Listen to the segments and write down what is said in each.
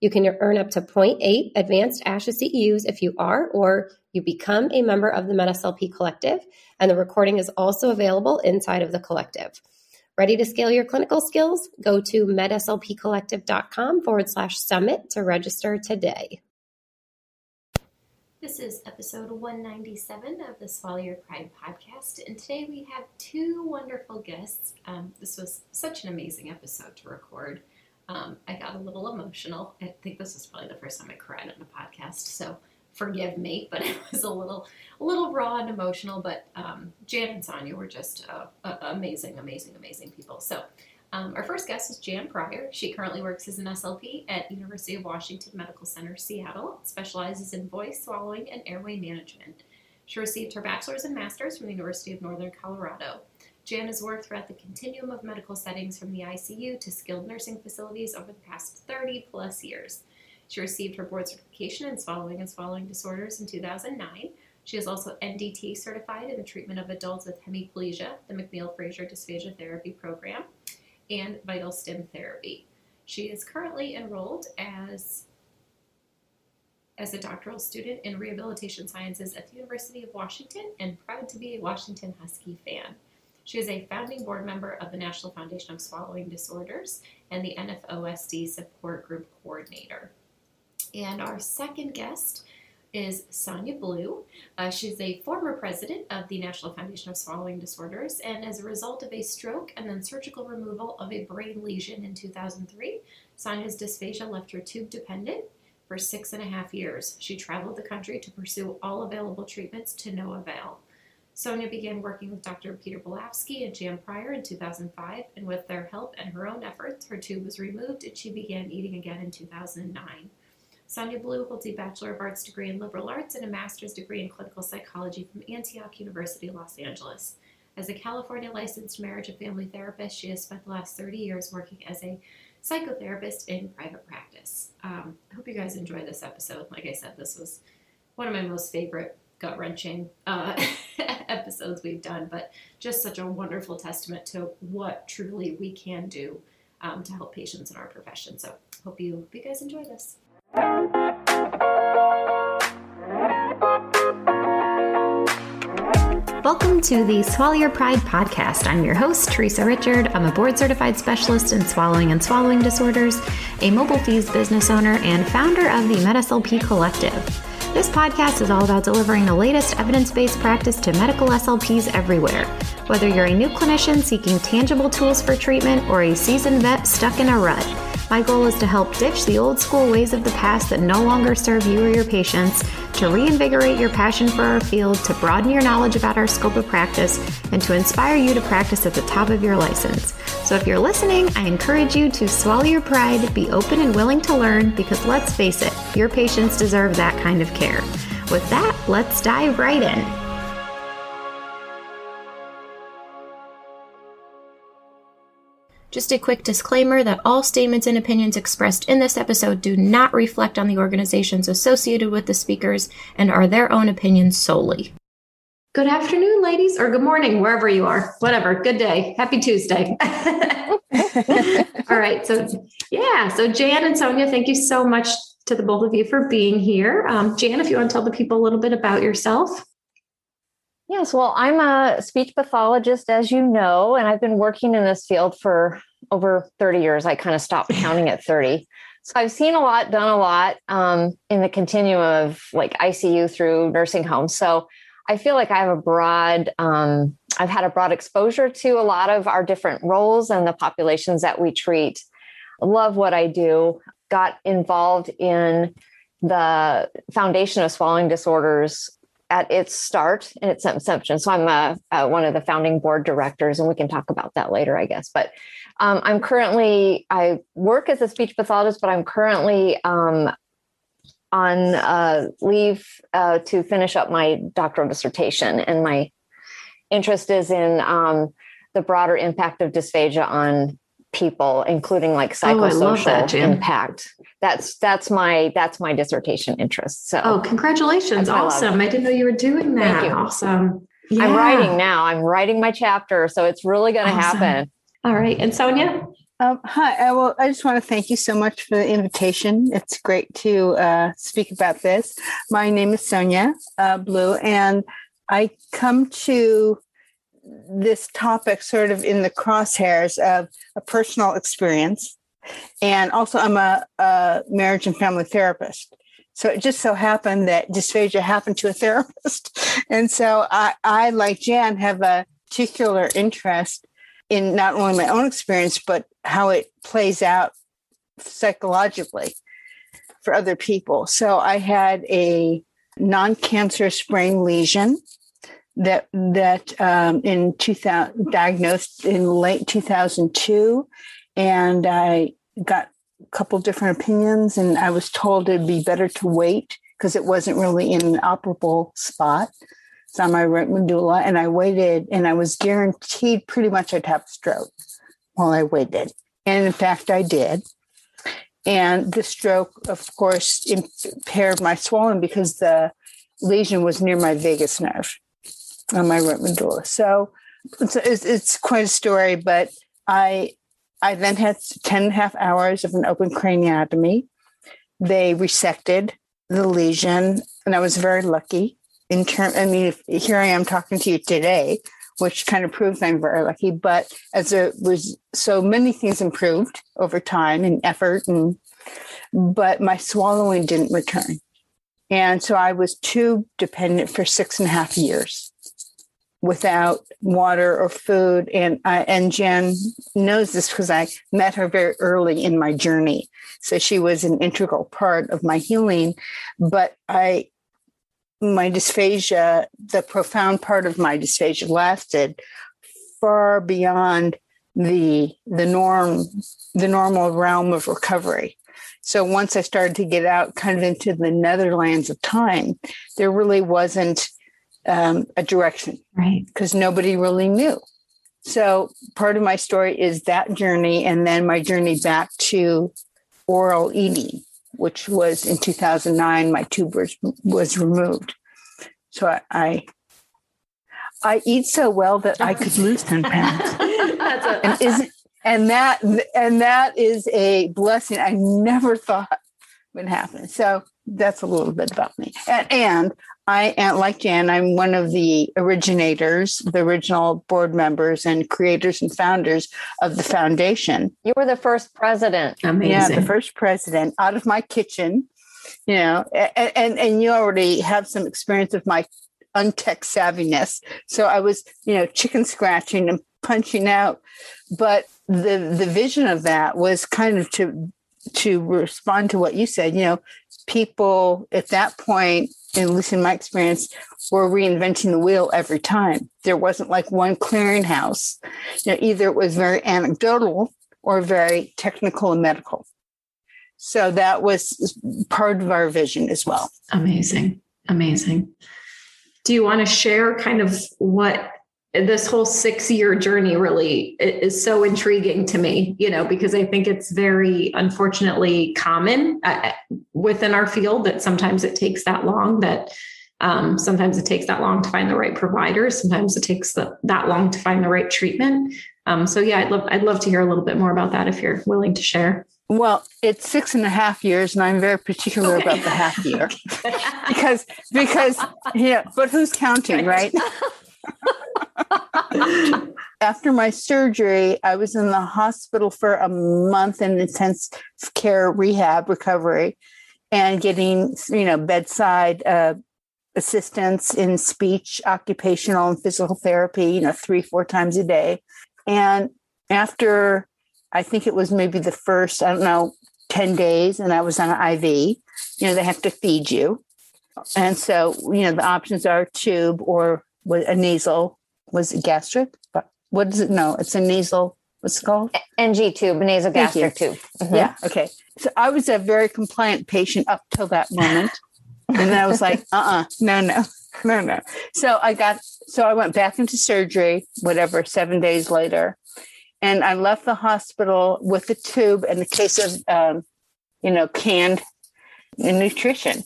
You can earn up to 0.8 advanced ASHA CEUs if you are or you become a member of the MedSLP Collective, and the recording is also available inside of the collective. Ready to scale your clinical skills? Go to medslpcollective.com forward slash summit to register today. This is episode 197 of the Swallow Your Pride podcast, and today we have two wonderful guests. Um, this was such an amazing episode to record. Um, I got a little emotional. I think this is probably the first time I cried on a podcast, so forgive me, but it was a little, a little raw and emotional. But um, Jan and Sonia were just uh, uh, amazing, amazing, amazing people. So um, our first guest is Jan Pryor. She currently works as an SLP at University of Washington Medical Center, Seattle. Specializes in voice, swallowing, and airway management. She received her bachelor's and master's from the University of Northern Colorado. Jan has worked throughout the continuum of medical settings from the ICU to skilled nursing facilities over the past 30 plus years. She received her board certification in swallowing and swallowing disorders in 2009. She is also NDT certified in the treatment of adults with hemiplegia, the McNeill Fraser Dysphagia Therapy Program, and VitalStim Therapy. She is currently enrolled as as a doctoral student in rehabilitation sciences at the University of Washington and proud to be a Washington Husky fan. She is a founding board member of the National Foundation of Swallowing Disorders and the NFOSD Support Group Coordinator. And our second guest is Sonia Blue. Uh, she's a former president of the National Foundation of Swallowing Disorders, and as a result of a stroke and then surgical removal of a brain lesion in 2003, Sonia's dysphagia left her tube dependent for six and a half years. She traveled the country to pursue all available treatments to no avail. Sonia began working with Dr. Peter Belafsky and Jan Pryor in 2005, and with their help and her own efforts, her tube was removed and she began eating again in 2009. Sonia Blue holds a Bachelor of Arts degree in Liberal Arts and a Master's degree in Clinical Psychology from Antioch University, Los Angeles. As a California licensed marriage and family therapist, she has spent the last 30 years working as a psychotherapist in private practice. Um, I hope you guys enjoy this episode. Like I said, this was one of my most favorite gut wrenching uh, episodes we've done, but just such a wonderful testament to what truly we can do um, to help patients in our profession. So, hope you, hope you guys enjoy this. Welcome to the Swallow Your Pride podcast. I'm your host, Teresa Richard. I'm a board certified specialist in swallowing and swallowing disorders, a mobile FEES business owner, and founder of the MedSLP Collective. This podcast is all about delivering the latest evidence based practice to medical SLPs everywhere. Whether you're a new clinician seeking tangible tools for treatment or a seasoned vet stuck in a rut, my goal is to help ditch the old school ways of the past that no longer serve you or your patients, to reinvigorate your passion for our field, to broaden your knowledge about our scope of practice, and to inspire you to practice at the top of your license. So if you're listening, I encourage you to swallow your pride, be open and willing to learn, because let's face it, your patients deserve that kind of care. With that, let's dive right in. Just a quick disclaimer that all statements and opinions expressed in this episode do not reflect on the organizations associated with the speakers and are their own opinions solely. Good afternoon, ladies, or good morning, wherever you are. Whatever. Good day. Happy Tuesday. all right. So, yeah. So, Jan and Sonia, thank you so much to the both of you for being here. Um, Jan, if you want to tell the people a little bit about yourself. Yes, well, I'm a speech pathologist, as you know, and I've been working in this field for over 30 years. I kind of stopped counting at 30. So I've seen a lot, done a lot um, in the continuum of like ICU through nursing homes. So I feel like I have a broad, um, I've had a broad exposure to a lot of our different roles and the populations that we treat. Love what I do. Got involved in the Foundation of Swallowing Disorders at its start and its inception. So I'm a, a, one of the founding board directors, and we can talk about that later, I guess. But um, I'm currently I work as a speech pathologist, but I'm currently um, on uh, leave uh, to finish up my doctoral dissertation, and my interest is in um, the broader impact of dysphagia on people, including like oh, psychosocial oh, that, impact. That's that's my that's my dissertation interest. So oh, congratulations! Awesome! I didn't know you were doing that. Thank you. awesome. Yeah. I'm writing now. I'm writing my chapter, so it's really going to awesome. happen. All right, and Sonia. Um, hi. I, well, I just want to thank you so much for the invitation. It's great to uh, speak about this. My name is Sonia uh, Blue, and I come to this topic sort of in the crosshairs of a personal experience. And also, I'm a, a marriage and family therapist. So it just so happened that dysphagia happened to a therapist. And so I, I, like Jan, have a particular interest in not only my own experience, but how it plays out psychologically for other people. So I had a non-cancerous brain lesion that that um, in 2000 diagnosed in late 2002 and i got a couple different opinions and i was told it'd be better to wait because it wasn't really in an operable spot. It's on my right medulla and i waited and i was guaranteed pretty much i'd have a stroke while i waited. And in fact i did. And the stroke of course impaired my swallowing because the lesion was near my vagus nerve on my right medulla. So it's, it's, it's quite a story, but I I then had 10 and a half hours of an open craniotomy. They resected the lesion, and I was very lucky in term. I mean, if, here I am talking to you today, which kind of proves I'm very lucky. But as it was, so many things improved over time and effort, and but my swallowing didn't return, and so I was tube dependent for six and a half years without water or food. And I, and Jen knows this because I met her very early in my journey. So she was an integral part of my healing. But I, my dysphagia, the profound part of my dysphagia lasted far beyond the the norm, the normal realm of recovery. So once I started to get out kind of into the netherlands of time, there really wasn't um, a direction, right? Because nobody really knew. So part of my story is that journey, and then my journey back to oral eating, which was in 2009. My tube was, was removed. So I, I, I eat so well that I could lose 10 pounds. and isn't and that and that is a blessing I never thought would happen. So that's a little bit about me. And, and I am like Jan, I'm one of the originators, the original board members and creators and founders of the foundation. You were the first president. Amazing. Yeah, the first president out of my kitchen, you know, and, and, and you already have some experience of my untech savviness. So I was, you know, chicken scratching and punching out. But the the vision of that was kind of to to respond to what you said, you know, people at that point at least in my experience, were reinventing the wheel every time. There wasn't like one clearinghouse. You know, either it was very anecdotal or very technical and medical. So that was part of our vision as well. Amazing. Amazing. Do you want to share kind of what this whole six year journey really is so intriguing to me, you know, because I think it's very unfortunately common uh, within our field that sometimes it takes that long that um, sometimes it takes that long to find the right provider. Sometimes it takes the, that long to find the right treatment. Um, so yeah, I'd love, I'd love to hear a little bit more about that if you're willing to share. Well, it's six and a half years, and I'm very particular okay. about the half year because because yeah. But who's counting, right? After my surgery, I was in the hospital for a month in intensive care rehab recovery and getting, you know, bedside uh, assistance in speech, occupational, and physical therapy, you know, three, four times a day. And after I think it was maybe the first, I don't know, 10 days, and I was on an IV, you know, they have to feed you. And so, you know, the options are tube or a nasal, was it gastric? But what is it? No, it's a nasal, what's it called? NG tube, nasal gastric tube. Mm-hmm. Yeah. Okay. So I was a very compliant patient up till that moment. and then I was like, uh uh-uh, uh no, no, no, no. So I got, so I went back into surgery, whatever, seven days later. And I left the hospital with a tube and a case of, um, you know, canned nutrition.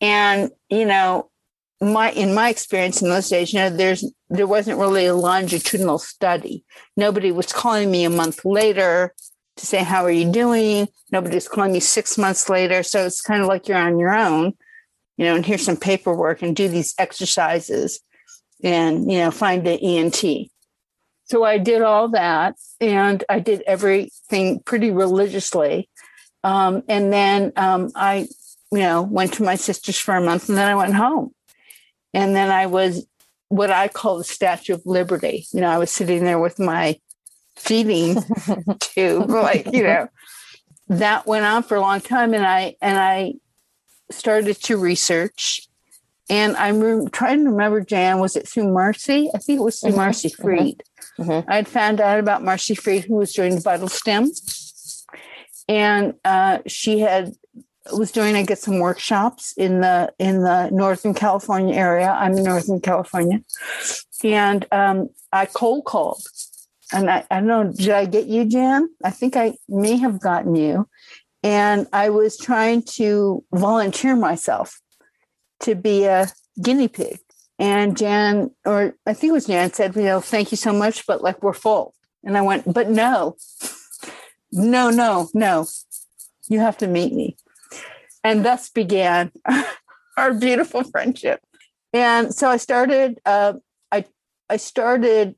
And, you know, my in my experience in those days, you know, there's there wasn't really a longitudinal study. Nobody was calling me a month later to say, How are you doing? Nobody was calling me six months later. So it's kind of like you're on your own, you know, and here's some paperwork and do these exercises and, you know, find the ENT. So I did all that and I did everything pretty religiously. Um, and then um, I, you know, went to my sister's for a month and then I went home. And then I was what I call the Statue of Liberty. You know, I was sitting there with my feeding tube, like, you know, that went on for a long time. And I, and I started to research and I'm trying to remember, Jan, was it through Marcy? I think it was through mm-hmm. Marcy mm-hmm. Freed. Mm-hmm. I'd found out about Marcy Freed, who was doing the VitalStim. And uh, she had was doing I get some workshops in the in the Northern California area. I'm in Northern California, and um, I cold called, and I, I don't know. Did I get you, Jan? I think I may have gotten you, and I was trying to volunteer myself to be a guinea pig. And Jan, or I think it was Jan, said, you know, thank you so much, but like we're full. And I went, but no, no, no, no, you have to meet me. And thus began our beautiful friendship. And so I started, uh, I, I started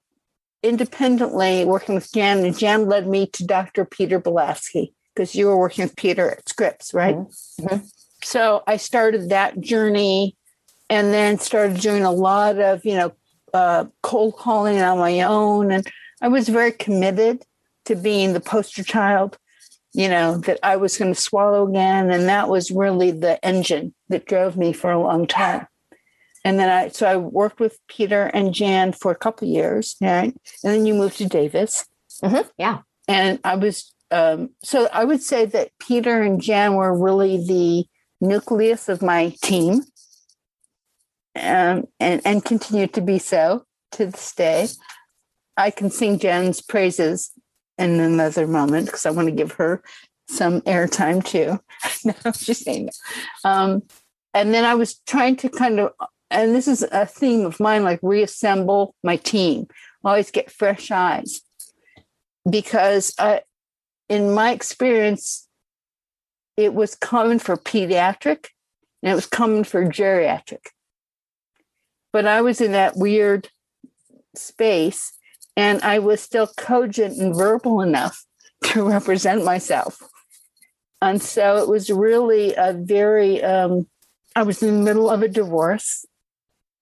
independently working with Jan, and Jan led me to Dr. Peter Belafsky because you were working with Peter at Scripps, right? Mm-hmm. mm-hmm. So I started that journey and then started doing a lot of, you know, uh, cold calling on my own. And I was very committed to being the poster child you know, that I was going to swallow again. And that was really the engine that drove me for a long time. And then I, so I worked with Peter and Jan for a couple years, right? And then you moved to Davis. Mm-hmm. Yeah. And I was, um, so I would say that Peter and Jan were really the nucleus of my team um, and, and continue to be so to this day. I can sing Jan's praises in another moment because I want to give her some airtime too. no, she's saying. Um, and then I was trying to kind of, and this is a theme of mine, like reassemble my team. Always get fresh eyes because I, in my experience, it was common for pediatric and it was common for geriatric. But I was in that weird space and I was still cogent and verbal enough to represent myself. And so it was really a very, um, I was in the middle of a divorce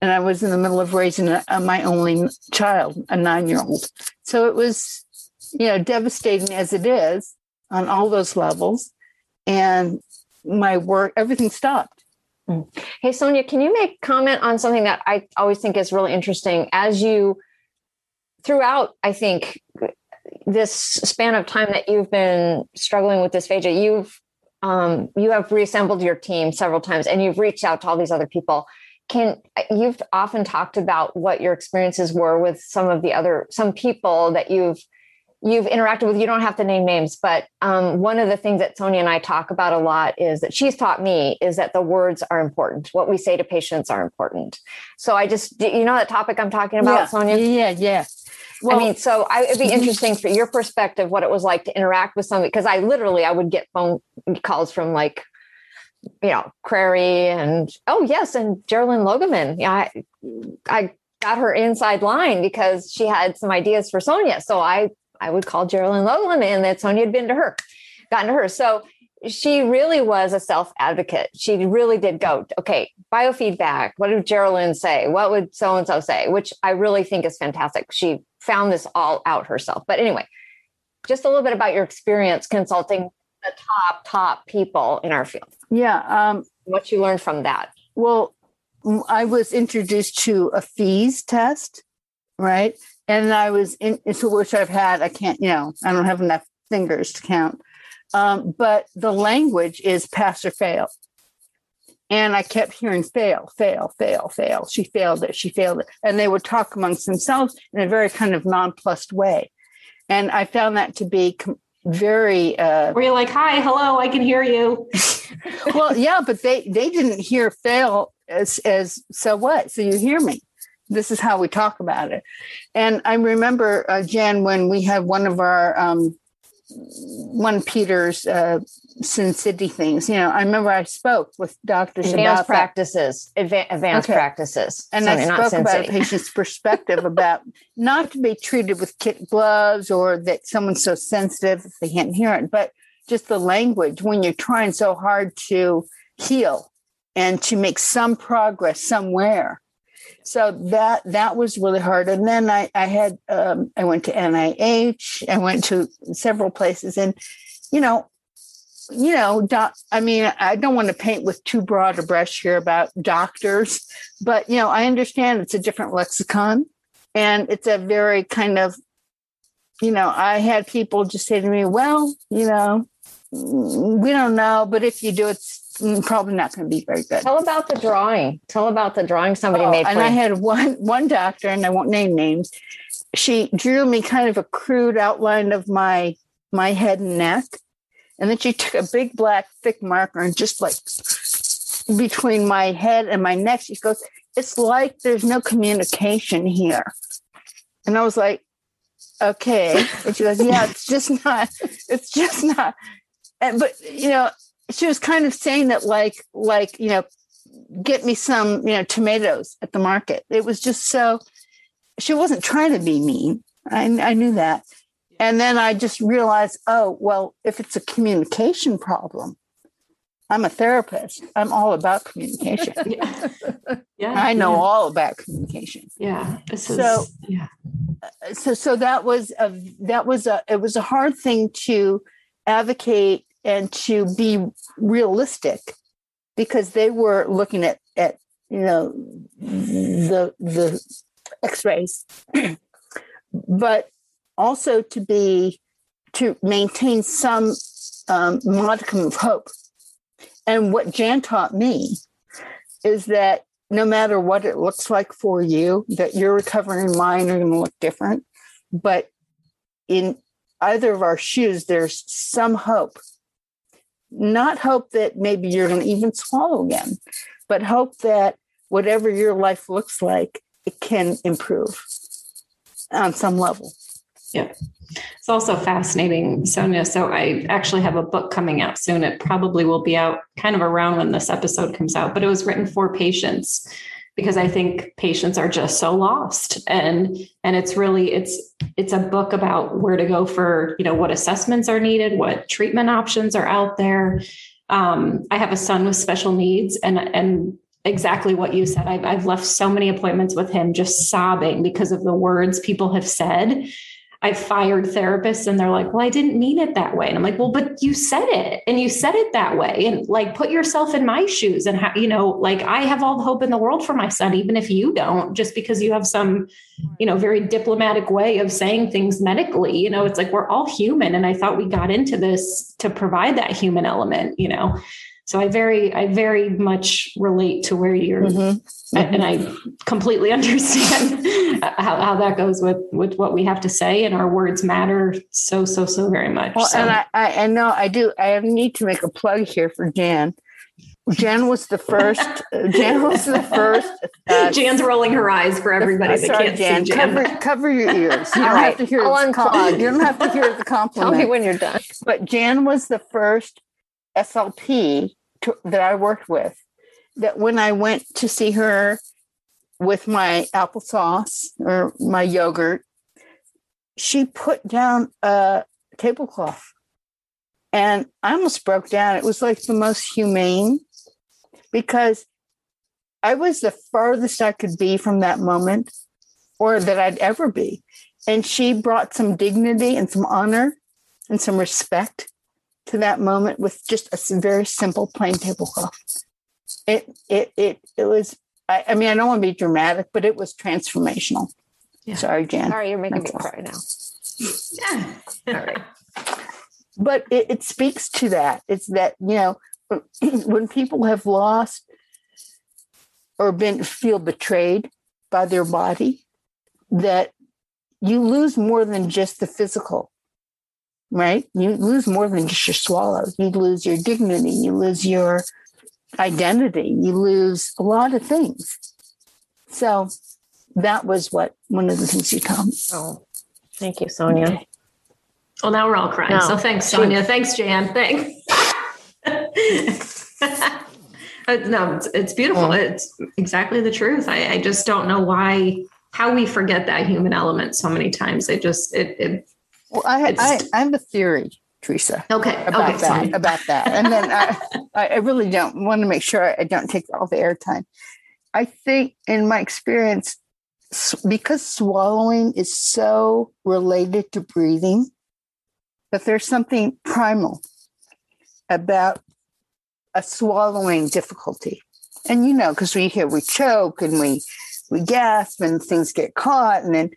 and I was in the middle of raising a, a, my only child, a nine year old. So it was, you know, devastating as it is on all those levels. And my work, everything stopped. Mm. Hey, Sonia, can you make comment on something that I always think is really interesting as you throughout, I think, this span of time that you've been struggling with dysphagia, you've um, you have reassembled your team several times, and you've reached out to all these other people. Can you've often talked about what your experiences were with some of the other some people that you've you've interacted with. You don't have to name names but um, one of the things that sonia and i talk about a lot is that she's taught me is that the words are important. What we say to patients are important. So i just you know that topic i'm talking about yeah. sonia? Yeah yeah well, I mean, so I, it'd be interesting for your perspective what it was like to interact with somebody because I literally I would get phone calls from like, you know, Crary and oh yes, and Geraldine Logemann. Yeah, I, I got her inside line because she had some ideas for Sonia. So I I would call Geraldine Logemann and that Sonia had been to her, gotten to her. So she really was a self advocate. She really did go, okay, biofeedback. What did Geraldine say? What would so and so say? Which I really think is fantastic. She found this all out herself. But anyway, just a little bit about your experience consulting the top, top people in our field. Yeah. Um, what you learned from that. Well, I was introduced to a FEES test, right? And I was in, so which I've had, I can't, you know, I don't have enough fingers to count um, but the language is pass or fail. And I kept hearing fail, fail, fail, fail. She failed it. She failed it. And they would talk amongst themselves in a very kind of nonplussed way. And I found that to be very. Uh, Were you like, hi, hello, I can hear you? well, yeah, but they they didn't hear fail as as so what? So you hear me. This is how we talk about it. And I remember, uh, Jen, when we had one of our um, one Peter's uh, Sin City things. You know, I remember I spoke with doctors advanced about practices, adva- advanced okay. practices, and I spoke about a patient's perspective about not to be treated with kit gloves or that someone's so sensitive they can't hear it, but just the language when you're trying so hard to heal and to make some progress somewhere so that that was really hard. And then i i had um, i went to nih i went to several places and you know you know doc, i mean i don't want to paint with too broad a brush here about doctors but you know i understand it's a different lexicon and it's a very kind of you know i had people just say to me well you know we don't know but if you do it's Mm, probably not going to be very good. Tell about the drawing. Tell about the drawing somebody oh, made. and I had one one doctor, and I won't name names. She drew me kind of a crude outline of my my head and neck, and then she took a big black thick marker and just like between my head and my neck, she goes, "It's like there's no communication here," and I was like, "Okay," and she goes, "Yeah, it's just not. It's just not." And, but you know she was kind of saying that like like you know get me some you know tomatoes at the market. It was just so she wasn't trying to be mean. I, I knew that. And then i just realized oh well if it's a communication problem i'm a therapist. I'm all about communication. Yeah, yeah. I know yeah. all about communication. Yeah. So is, yeah. Uh, so so that was a that was a it was a hard thing to advocate and to be realistic because they were looking at at you know the the x-rays. But also to be to maintain some um, modicum of hope. And what jan taught me is that no matter what it looks like for you that your recovery and mine are going to look different. But in either of our shoes there's some hope not hope that maybe you're going to even swallow again, but hope that whatever your life looks like, it can improve on some level. Yeah. It's also fascinating, Sonia. So I actually have a book coming out soon. It probably will be out kind of around when this episode comes out, but it was written for patients because I think patients are just so lost. And and it's really it's it's a book about where to go for, you know, what assessments are needed, what treatment options are out there. Um, I have a son with special needs and and exactly what you said. I've, I've left so many appointments with him just sobbing because of the words people have said I've fired therapists and they're like, well, I didn't mean it that way. And I'm like, well, but you said it and you said it that way. And like, put yourself in my shoes and, how, you know, like I have all the hope in the world for my son, even if you don't, just because you have some, you know, very diplomatic way of saying things medically. You know, it's like we're all human. And I thought we got into this to provide that human element, you know so i very i very much relate to where you're mm-hmm. Mm-hmm. and i completely understand how, how that goes with with what we have to say and our words matter so so so very much well, so. and I, I know i do i need to make a plug here for jan Jan was the first. Jan was the first. Uh, Jan's rolling her eyes for everybody that sorry, can't Jan, see Jan. Cover, cover your ears. You don't right. have to hear. I'll unplug. You don't have to hear the compliment. Tell me when you're done. But Jan was the first SLP to, that I worked with that when I went to see her with my applesauce or my yogurt, she put down a tablecloth And I almost broke down. It was like the most humane because I was the farthest I could be from that moment or that I'd ever be. And she brought some dignity and some honor and some respect to that moment with just a very simple plain tablecloth. It it it it was I, I mean I don't want to be dramatic, but it was transformational. Yeah. Sorry, Jan. Sorry, you're making That's me cry now. yeah. All right. But it, it speaks to that. It's that, you know, when people have lost or been feel betrayed by their body, that you lose more than just the physical, right? You lose more than just your swallow. You lose your dignity. You lose your identity. You lose a lot of things. So that was what one of the things you told me. Oh, thank you, Sonia. Okay. Well, now we're all crying. No. So thanks, Sonia. Thanks, Jan. Thanks. Uh, no, it's, it's beautiful. Mm. It's exactly the truth. I, I, just don't know why, how we forget that human element so many times. It just, it, it well, I, I, I have a theory, Teresa. Okay. About okay, that, sorry. about that. And then I, I really don't want to make sure I don't take all the airtime. I think in my experience, because swallowing is so related to breathing, that there's something primal about a swallowing difficulty. And you know, because we hear we choke and we we gasp and things get caught and then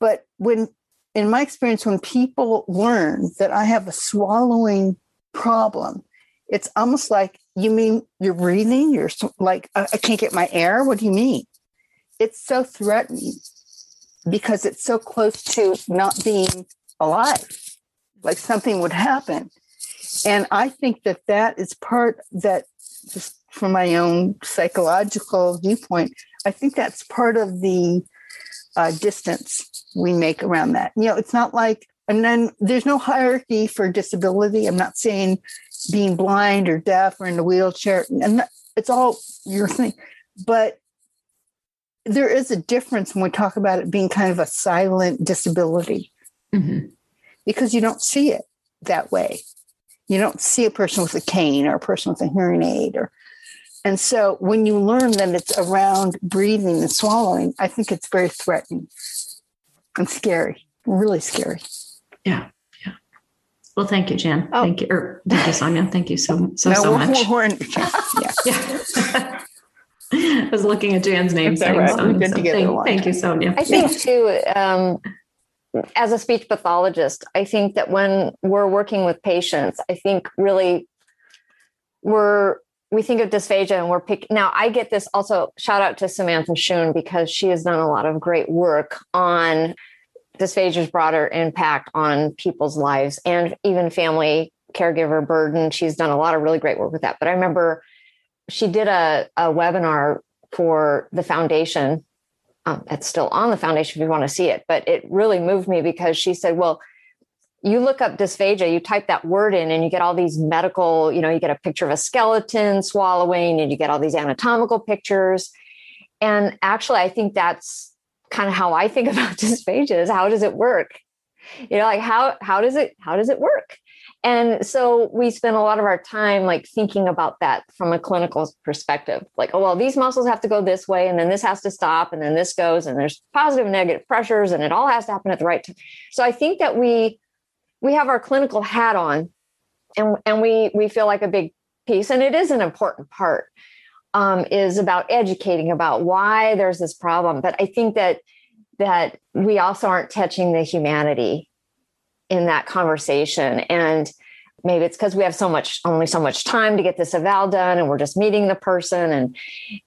but when in my experience, when people learn that I have a swallowing problem, it's almost like you mean you're breathing, you're like, I can't get my air. What do you mean? It's so threatening because it's so close to not being alive, like something would happen. And I think that that is part that, just from my own psychological viewpoint, I think that's part of the uh, distance we make around that. You know, it's not like, and then there's no hierarchy for disability. I'm not saying being blind or deaf or in a wheelchair, and it's all your thing. But there is a difference when we talk about it being kind of a silent disability mm-hmm. because you don't see it that way. You don't see a person with a cane or a person with a hearing aid or and so when you learn that it's around breathing and swallowing, I think it's very threatening and scary, really scary. Yeah. Yeah. Well, thank you, Jan. Oh. Thank you. Or thank you, Sonia. Thank you so, so, no, so much. We're, we're in, yeah. yeah. I was looking at Jan's name. Saying right. so, so thank, thank you, Sonia. I think too, um, as a speech pathologist, I think that when we're working with patients, I think really we're we think of dysphagia and we're picking now i get this also shout out to samantha Shune because she has done a lot of great work on dysphagia's broader impact on people's lives and even family caregiver burden. She's done a lot of really great work with that. But i remember she did a, a webinar for the foundation um, it's still on the foundation if you want to see it but it really moved me because she said well you look up dysphagia, you type that word in, and you get all these medical, you know, you get a picture of a skeleton swallowing, and you get all these anatomical pictures. And actually, I think that's kind of how I think about dysphagia is how does it work? You know, like how how does it how does it work? And so we spend a lot of our time like thinking about that from a clinical perspective. Like, oh well, these muscles have to go this way, and then this has to stop, and then this goes, and there's positive and negative pressures, and it all has to happen at the right time. So I think that we we have our clinical hat on and and we we feel like a big piece and it is an important part um, is about educating about why there's this problem. But i think that that we also aren't touching the humanity in that conversation. And maybe it's because we have so much only so much time to get this eval done and we're just meeting the person and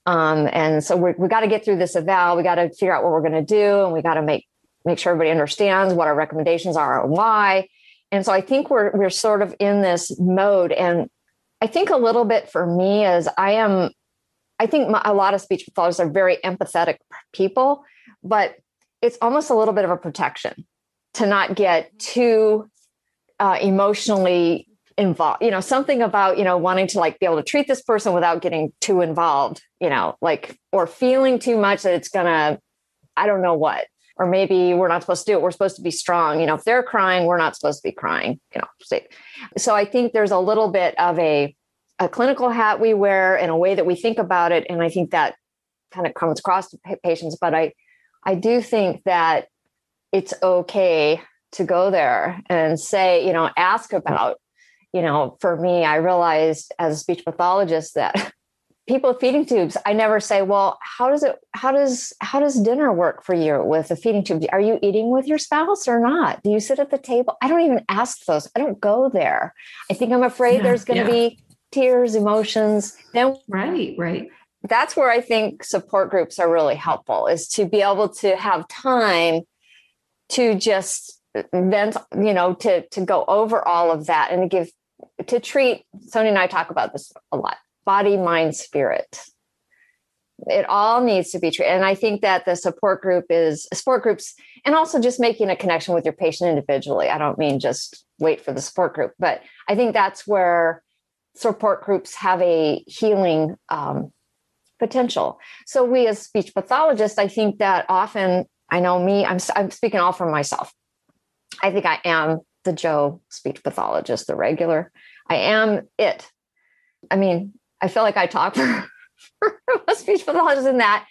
um, and so we we got to get through this eval. We got to figure out what we're going to do and we got to make make sure everybody understands what our recommendations are and why and so I think we're we're sort of in this mode. And I think a little bit for me is I am, I think my, a lot of speech pathologists are very empathetic people, but it's almost a little bit of a protection to not get too uh, emotionally involved you know something about you know wanting to like be able to treat this person without getting too involved you know like or feeling too much that it's gonna i don't know what or maybe we're not supposed to do it. We're supposed to be strong. You know if they're crying we're not supposed to be crying you know so i think there's a little bit of a a clinical hat we wear and a way that we think about it and i think that kind of comes across to patients but i i do think that it's okay to go there and say you know ask about you know for me i realized as a speech pathologist that people with feeding tubes i never say well how does it how does how does dinner work for you with a feeding tube? Are you eating with your spouse or not? Do you sit at the table? I don't even ask those. I don't go there. I think i'm afraid yeah, there's going to yeah. be tears emotions. Then right right. that's where i think support groups are really helpful is to be able to have time to just vent you know to to go over all of that and to give to treat sonia and i talk about this a lot body, mind, spirit. It all needs to be treated. And I think that the support group is support groups and also just making a connection with your patient individually. I don't mean just wait for the support group, but I think that's where support groups have a healing um, potential. So we as speech pathologists, I think that often, I know me, I'm, I'm speaking all for myself. I think I am the Joe speech pathologist, the regular. I am it. I mean, I feel like I talk for, for speech pathologist in that.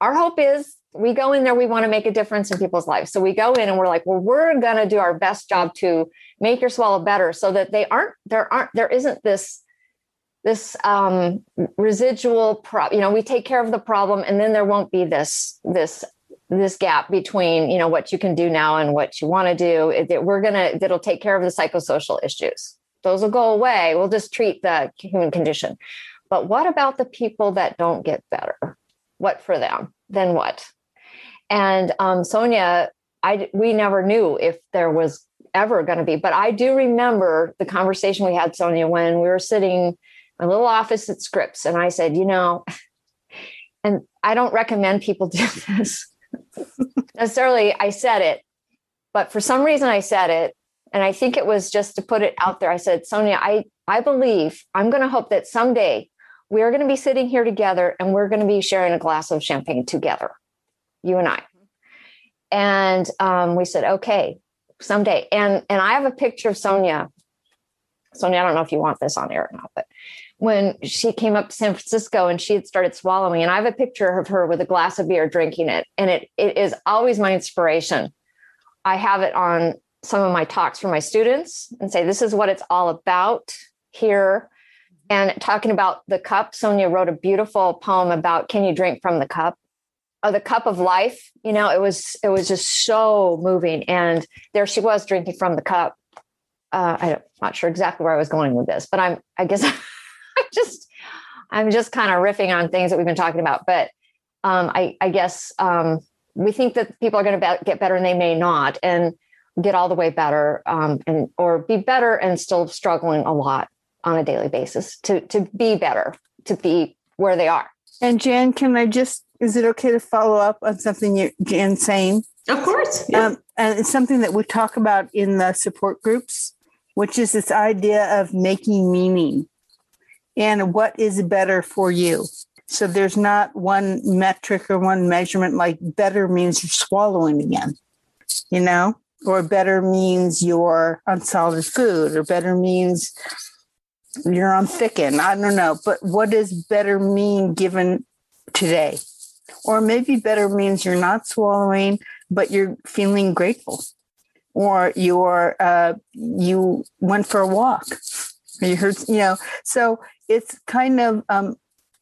Our hope is we go in there, we want to make a difference in people's lives. So we go in and we're like, well, we're going to do our best job to make your swallow better so that they aren't, there aren't, there isn't this, this um, residual pro, you know, we take care of the problem and then there won't be this, this, this gap between, you know, what you can do now and what you want to do. It, we're going to, that'll take care of the psychosocial issues those will go away. We'll just treat the human condition. But what about the people that don't get better? What for them? Then what? And um, Sonia, I we never knew if there was ever going to be, but I do remember the conversation we had, Sonia, when we were sitting in a little office at Scripps, and I said, you know, and I don't recommend people do this necessarily. I said it, but for some reason I said it, and I think it was just to put it out there. I said, Sonia, I, I believe, I'm going to hope that someday we're going to be sitting here together and we're going to be sharing a glass of champagne together, you and I. And um, we said, okay, someday. And and I have a picture of Sonia. Sonia, I don't know if you want this on air or not, but when she came up to San Francisco and she had started swallowing, and I have a picture of her with a glass of beer drinking it. And it it is always my inspiration. I have it on some of my talks for my students and say, this is what it's all about here. And talking about the cup, Sonia wrote a beautiful poem about can you drink from the cup? Oh, the cup of life. You know, it was it was just so moving. And there she was drinking from the cup. Uh, I'm not sure exactly where I was going with this, but I'm I guess I'm just I'm just kind of riffing on things that we've been talking about. But um, I, I guess um, we think that people are going to be- get better and they may not. And get all the way better um, and or be better and still struggling a lot on a daily basis to to be better to be where they are. And jan can i just is it okay to follow up on something you jan saying? Of course. Yeah. um, and it's something that we talk about in the support groups which is this idea of making meaning. And what is better for you? So there's not one metric or one measurement like better means you're swallowing again you know or better means you're on solid food, or better means you're on thicken. I don't know. But what does better mean given today? Or maybe better means you're not swallowing, but you're feeling grateful. Or you're uh, you went for a walk. You heard, you know. So it's kind of um,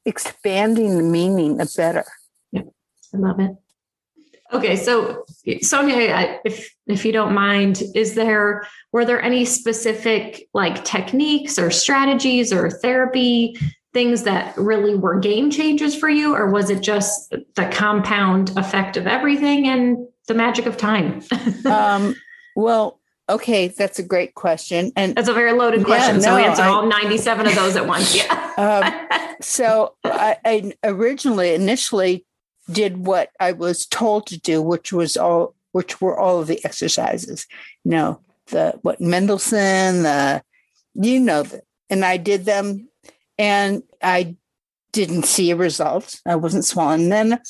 expanding the meaning of better. Yeah, I love it. Okay, so Sonia, if if you don't mind, is there were there any specific like techniques or strategies or therapy things that really were game changers for you, or was it just the compound effect of everything and the magic of time? um, well, okay, that's a great question, and that's a very loaded question. Yeah, no, so answer I, all ninety-seven of those at once. Yeah. um, so I, I originally, initially did what I was told to do, which was all, which were all of the exercises. You know, the what Mendelsohn, the you know, the, and I did them, and I didn't see a result. I wasn't swallowing. Then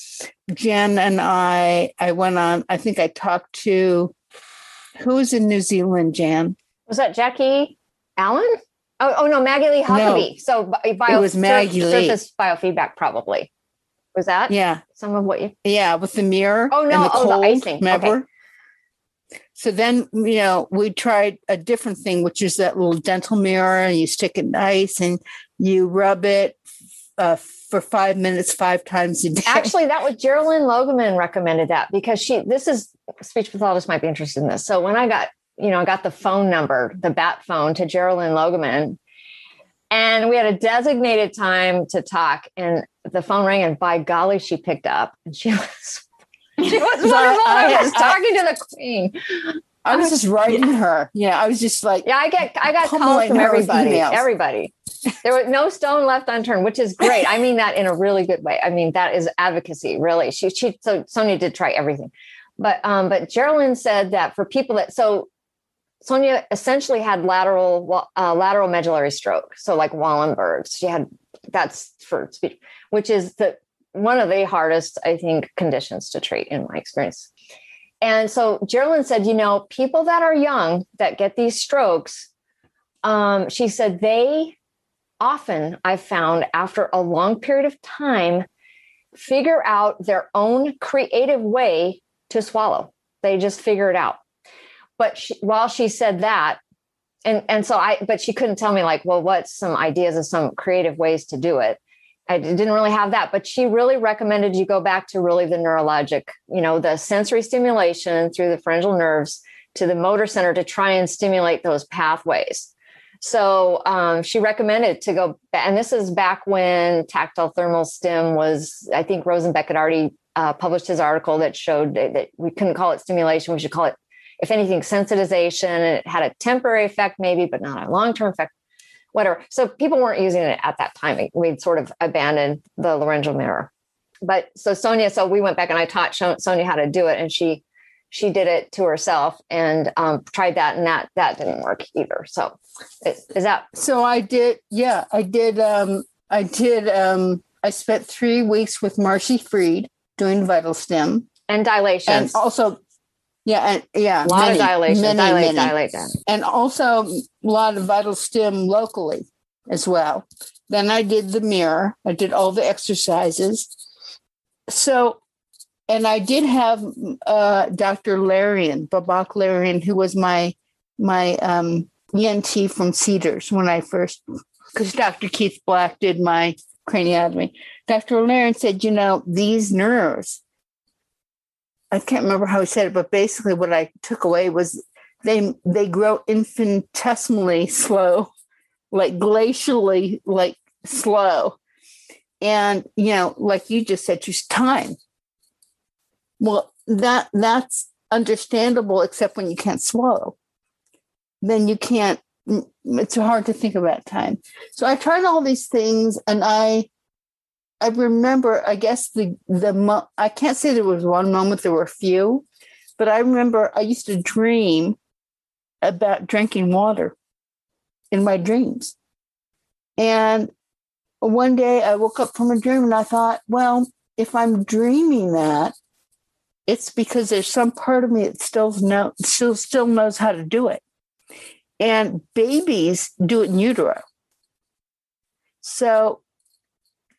Jen and I, I went on, I think I talked to who was in New Zealand, Jan? Was that Jackie Allen? Oh, oh no, Maggie Lee Huckabee. No, so bio, it was Maggie sur- Lee. Surface biofeedback, probably. Was that? Yeah. Some of what you? Yeah, with the mirror. Oh no! And the oh, cold, the icing. Remember? Okay. So then, you know, we tried a different thing, which is that little dental mirror, and you stick it in ice and you rub it uh, for five minutes, five times a day. Actually, that was Geraldine Logemann recommended that because she. This is speech pathologists might be interested in this. So when I got, you know, I got the phone number, the bat phone to Geraldine Logemann, and we had a designated time to talk, and the phone rang, and by golly, she picked up, and she was she was wonderful. I, I was talking to the queen. I was just writing her. Yeah, I was just like, yeah, I get, I got calls from everybody, everybody. There was no stone left unturned, which is great. I mean that in a really good way. I mean that is advocacy, really. She, she, so Sonia did try everything, but, um, but Geraldine said that for people that, so Sonia essentially had lateral, uh, lateral medullary stroke, so like Wallenberg's. She had that's for speech, which is the one of the hardest, I think, conditions to treat in my experience. And so Geraldine said, you know, people that are young that get these strokes, um, she said they often, I've found after a long period of time, figure out their own creative way to swallow. They just figure it out. But she, while she said that, and and so I, but she couldn't tell me like, well, what's some ideas of some creative ways to do it. I didn't really have that, but she really recommended you go back to really the neurologic, you know, the sensory stimulation through the pharyngeal nerves to the motor center to try and stimulate those pathways. So um, she recommended to go, and this is back when tactile thermal stim was, I think Rosenbek had already uh, published his article that showed that, that we couldn't call it stimulation, we should call it, if anything, sensitization. And it had a temporary effect, maybe, but not a long term effect whatever. So people weren't using it at that time. We'd sort of abandoned the laryngeal mirror. But so Sonia, so we went back and I taught Sonia how to do it, and she she did it to herself and um, tried that, and that that didn't work either. So is, is that? So I did. Yeah, I did. Um, I did. Um, I spent three weeks with Marcy Freed doing VitalStim and dilation, and also yeah, and yeah, a lot many, of dilation, many, dilate, many. dilate and also a lot of VitalStim locally as well. Then I did the mirror. I did all the exercises. So, and I did have uh, Dr. Larian, Babak Larian, who was my my um, ENT from Cedars when I first, because Dr. Keith Black did my craniotomy. Dr. Larian said, you know, these nerves I can't remember how he said it, but basically what I took away was they they grow infinitesimally slow, like glacially like slow. And you know, like you just said, just time. Well, that that's understandable, except when you can't swallow. Then you can't it's hard to think about time. So I tried all these things and I I remember, I guess the the I can't say there was one moment. There were a few, but I remember I used to dream about drinking water in my dreams. And one day I woke up from a dream and I thought, well, if I'm dreaming that, it's because there's some part of me that still know still still knows how to do it. And babies do it in utero. So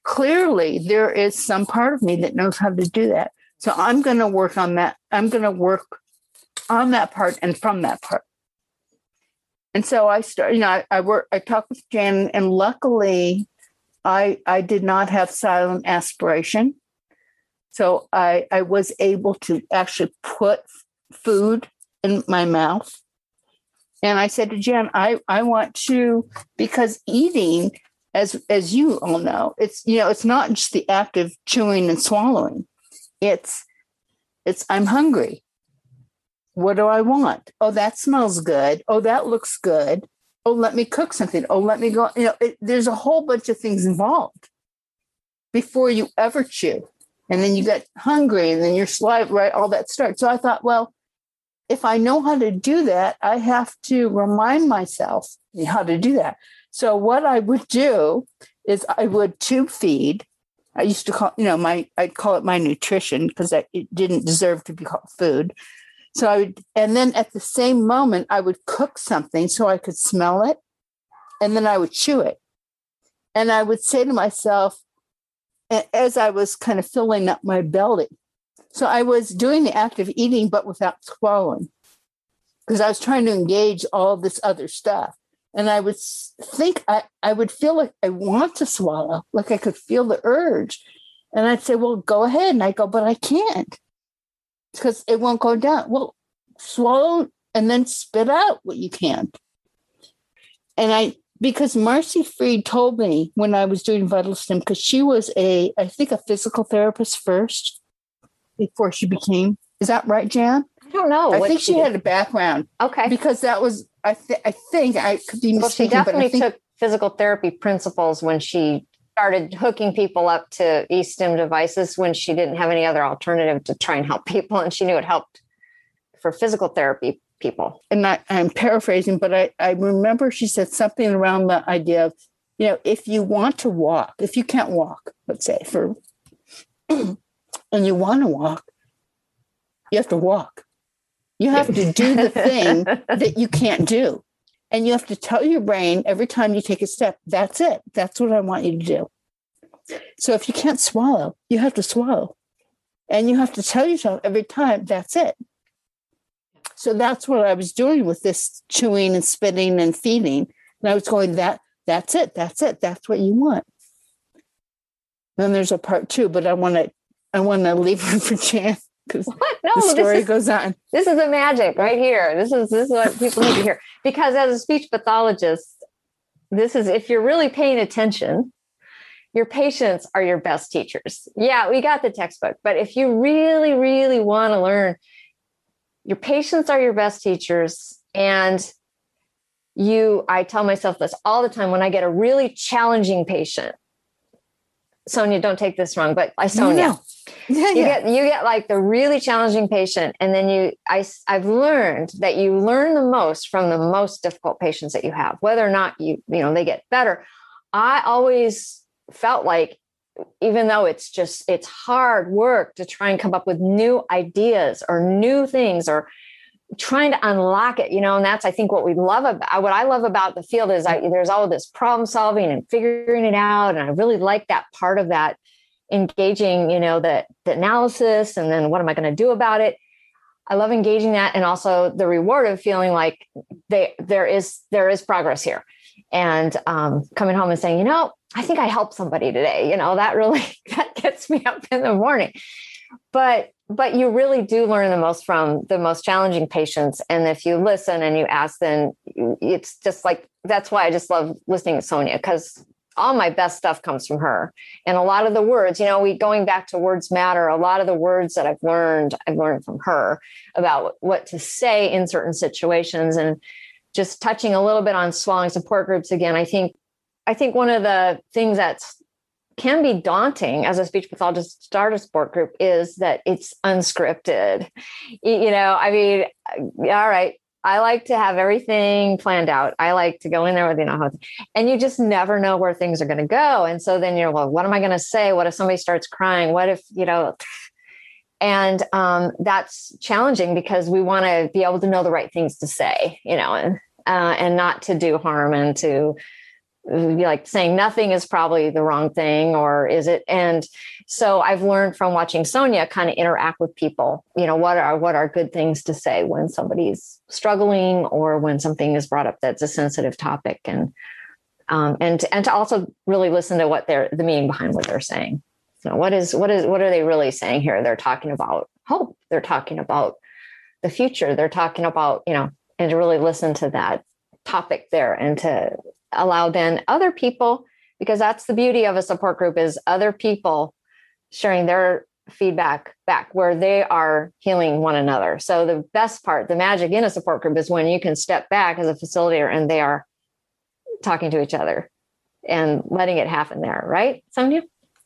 clearly there is some part of me that knows how to do that. So I'm going to work on that. I'm going to work on that part and from that part. And so I started, you know, I, I work, I talked with Jen, and luckily I I did not have silent aspiration. So I I was able to actually put food in my mouth. And I said to Jen, I, I want to, because eating as as you all know it's you know it's not just the act of chewing and swallowing. It's it's i'm hungry. What do i want? Oh that smells good. Oh that looks good. Oh let me cook something. Oh let me go you know it, there's a whole bunch of things involved before you ever chew. And then you get hungry and then your saliva right all that starts. So i thought well if i know how to do that i have to remind myself how to do that so what I would do is I would tube feed. I used to call, you know, my I'd call it my nutrition because it didn't deserve to be called food. So I would, and then at the same moment, I would cook something so I could smell it, and then I would chew it. And I would say to myself, as I was kind of filling up my belly, so I was doing the act of eating, but without swallowing, because I was trying to engage all this other stuff. And I would think I, I would feel like I want to swallow, like I could feel the urge. And I'd say, well, go ahead. And I go, but I can't because it won't go down. Well, swallow and then spit out what you can't. And I, because Marcy Freed told me when I was doing VitalStim, because she was a, I think, a physical therapist first before she became, is that right, Jan? I don't know. I think she, she had a background. Okay. Because that was, I, th- I think, I could be mistaken. Well, she definitely think- took physical therapy principles when she started hooking people up to eStim devices when she didn't have any other alternative to try and help people. And she knew it helped for physical therapy people. And I, I'm paraphrasing, but I, I remember she said something around the idea of, you know, if you want to walk, if you can't walk, let's say, for, and you want to walk, you have to walk. You have to do the thing that you can't do. And you have to tell your brain every time you take a step, that's it. That's what I want you to do. So if you can't swallow, you have to swallow. And you have to tell yourself every time, that's it. So that's what I was doing with this chewing and spitting and feeding. And I was going, that that's it, that's it, that's what you want. Then there's a part two, but I want to I want to leave it for Jan because no, the story is, goes on. This is the magic right here. This is this is what people need to hear. Because as a speech pathologist, this is if you're really paying attention, your patients are your best teachers. Yeah, we got the textbook, but if you really, really want to learn, your patients are your best teachers. And you, I tell myself this all the time when I get a really challenging patient. Sonia, don't take this wrong, but I Sonia. No, you get you get like the really challenging patient and then you I I've learned that you learn the most from the most difficult patients that you have whether or not you you know they get better I always felt like even though it's just it's hard work to try and come up with new ideas or new things or trying to unlock it you know and that's i think what we love about what i love about the field is I, there's all this problem solving and figuring it out and i really like that part of that engaging you know the, the analysis and then what am i going to do about it? I love engaging that and also the reward of feeling like they there is there is progress here. And um, coming home and saying you know i think i helped somebody today you know that really that gets me up in the morning. But but you really do learn the most from the most challenging patients. And if you listen and you ask then it's just like that's why i just love listening to sonia because all my best stuff comes from her. And a lot of the words you know we going back to words matter. A lot of the words that i've learned i've learned from her about what to say in certain situations and just touching a little bit on swallowing support groups again. I think i think one of the things that's can be daunting as a speech pathologist start a support group is that it's unscripted you know i mean all right I like to have everything planned out. I like to go in there with, you know, and you just never know where things are going to go. And so then you're, well, what am I going to say? What if somebody starts crying? What if, you know, and um, that's challenging because we want to be able to know the right things to say, you know, and, uh, and not to do harm and to like saying nothing is probably the wrong thing or is it? And so i've learned from watching sonia kind of interact with people you know what are what are good things to say when somebody's struggling or when something is brought up that's a sensitive topic. And um, and and to also really listen to what they're the meaning behind what they're saying. You know what is what is what are they really saying here? They're talking about hope. They're talking about the future. They're talking about you know and to really listen to that topic there and to allow then other people because that's the beauty of a support group is other people sharing their feedback back where they are healing one another. So the best part the magic in a support group is when you can step back as a facilitator and they are talking to each other and letting it happen there right sonia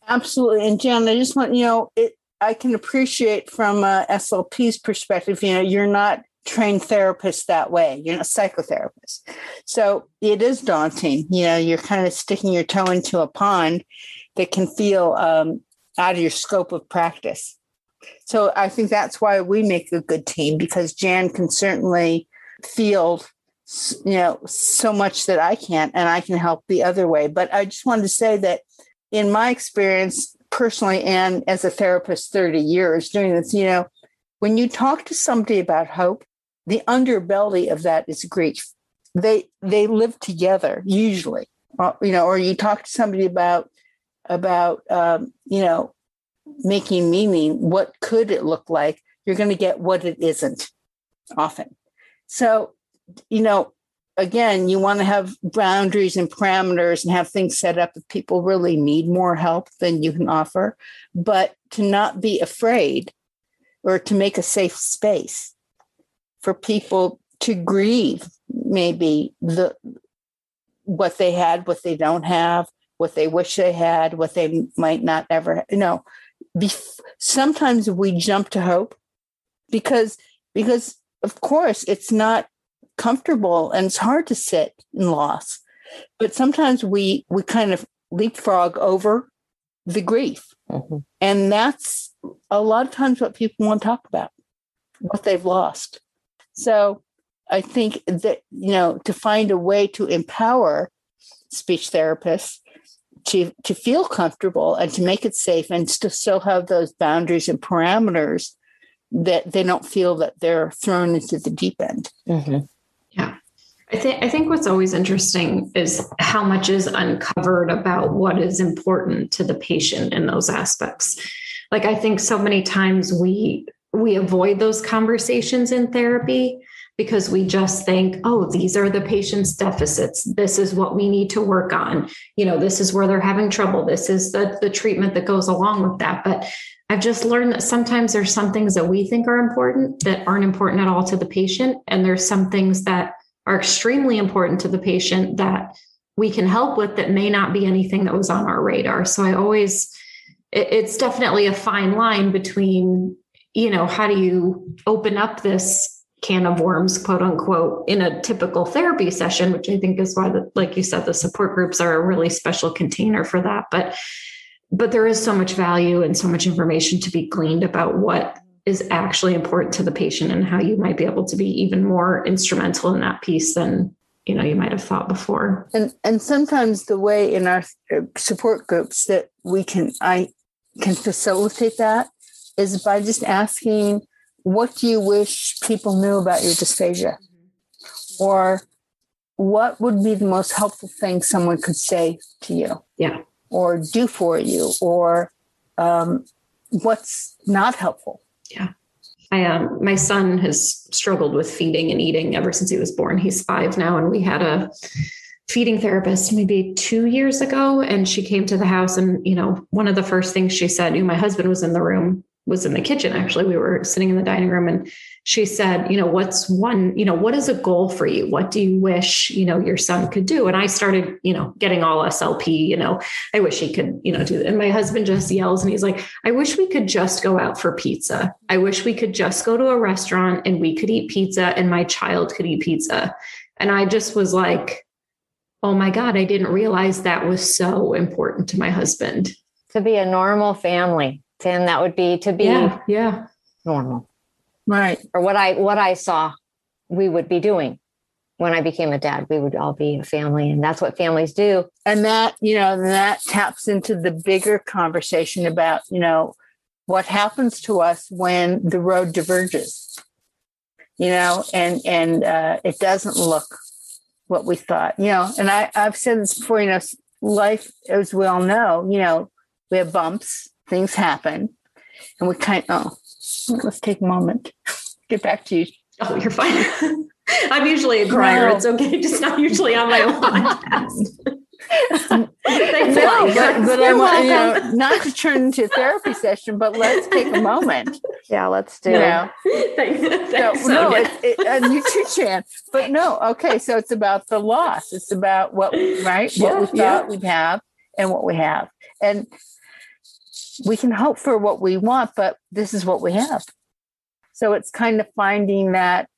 absolutely. And jan i just want you know it i can appreciate from uh, a slp's perspective you know you're not trained therapists that way, you know, psychotherapists. So it is daunting. You know, you're kind of sticking your toe into a pond that can feel um, out of your scope of practice. So I think that's why we make a good team because Jan can certainly field you know so much that I can't and I can help the other way. But I just wanted to say that in my experience personally and as a therapist 30 years doing this, you know, when you talk to somebody about hope, the underbelly of that is grief. They they live together usually, you know, or you talk to somebody about about um, you know making meaning. What could it look like? You're going to get what it isn't often. So, you know, again, you want to have boundaries and parameters and have things set up if people really need more help than you can offer, but to not be afraid or to make a safe space for people to grieve maybe the what they had, what they don't have, what they wish they had, what they might not ever, you know. Bef- sometimes we jump to hope because because of course it's not comfortable and it's hard to sit in loss but sometimes we we kind of leapfrog over the grief mm-hmm. and that's a lot of times what people want to talk about what they've lost so i think that you know to find a way to empower speech therapists to to feel comfortable and to make it safe and to still have those boundaries and parameters that they don't feel that they're thrown into the deep end mm-hmm. Yeah. I think I think what's always interesting is how much is uncovered about what is important to the patient in those aspects. Like I think so many times we we avoid those conversations in therapy because we just think, oh, these are the patient's deficits. This is what we need to work on. You know, this is where they're having trouble. This is the, the treatment that goes along with that. But I've just learned that sometimes there's some things that we think are important that aren't important at all to the patient. And there's some things that are extremely important to the patient that we can help with that may not be anything that was on our radar. So I always, it, it's definitely a fine line between, you know, how do you open up this can of worms, quote unquote, in a typical therapy session, which I think is why, the, like you said, the support groups are a really special container for that. But but there is so much value and so much information to be gleaned about what is actually important to the patient and how you might be able to be even more instrumental in that piece than you know you might have thought before and and sometimes the way in our support groups that we can i can facilitate that is by just asking what do you wish people knew about your dysphagia? Or what would be the most helpful thing someone could say to you? Yeah. Or do for you? Or um, what's not helpful? Yeah. I um my son has struggled with feeding and eating ever since he was born. He's five now, and we had a feeding therapist maybe two years ago, and she came to the house, and you know, one of the first things she said, you know, my husband was in the room was in the kitchen actually. We were sitting in the dining room and she said you know what's one you know what is a goal for you? What do you wish you know your son could do? And i started you know getting all slp you know. I wish he could you know do that. And my husband just yells and he's like i wish we could just go out for pizza. I wish we could just go to a restaurant and we could eat pizza and my child could eat pizza. And i just was like oh my god i didn't realize that was so important to my husband. To be a normal family and that would be to be yeah, yeah. normal. Right. Or what i what i saw we would be doing. When i became a dad we would all be a family and that's what families do. And that you know that taps into the bigger conversation about you know what happens to us when the road diverges. You know and and uh, it doesn't look what we thought you know and i i've said this before you know life as we all know you know we have bumps things happen and we kind of, oh, let's take a moment. Get back to you. Oh, you're fine. I'm usually a crier. No. It's okay. Just not usually on my own podcast. no, but, but I'm, you know, not to turn into a therapy session, but let's take a moment. Yeah, let's do it. Thanks, so, no, it, it, and you too, Chan. But no, okay. So it's about the loss. It's about what, right? Yeah, what we thought yeah. we'd have and what we have. And we can hope for what we want, but this is what we have. So it's kind of finding that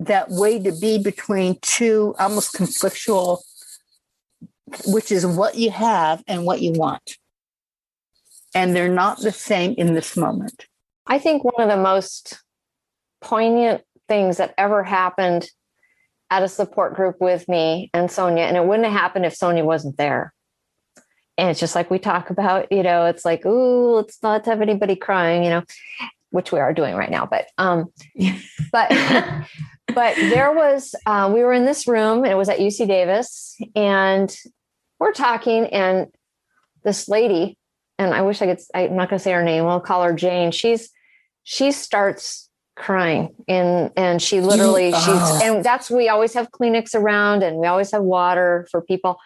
that way to be between two almost conflictual, which is what you have and what you want. And they're not the same in this moment. I think one of the most poignant things that ever happened at a support group with me and Sonia, and it wouldn't have happened if Sonia wasn't there. And it's just like we talk about, you know, it's like, ooh, let's not have anybody crying, you know, which we are doing right now. But um, but but there was uh, we were in this room, and it was at UC Davis, and we're talking, and this lady, and I wish I could, I'm not going to say her name. We'll call her Jane. She's she starts crying and and she literally she's oh. and that's we always have Kleenex around and we always have water for people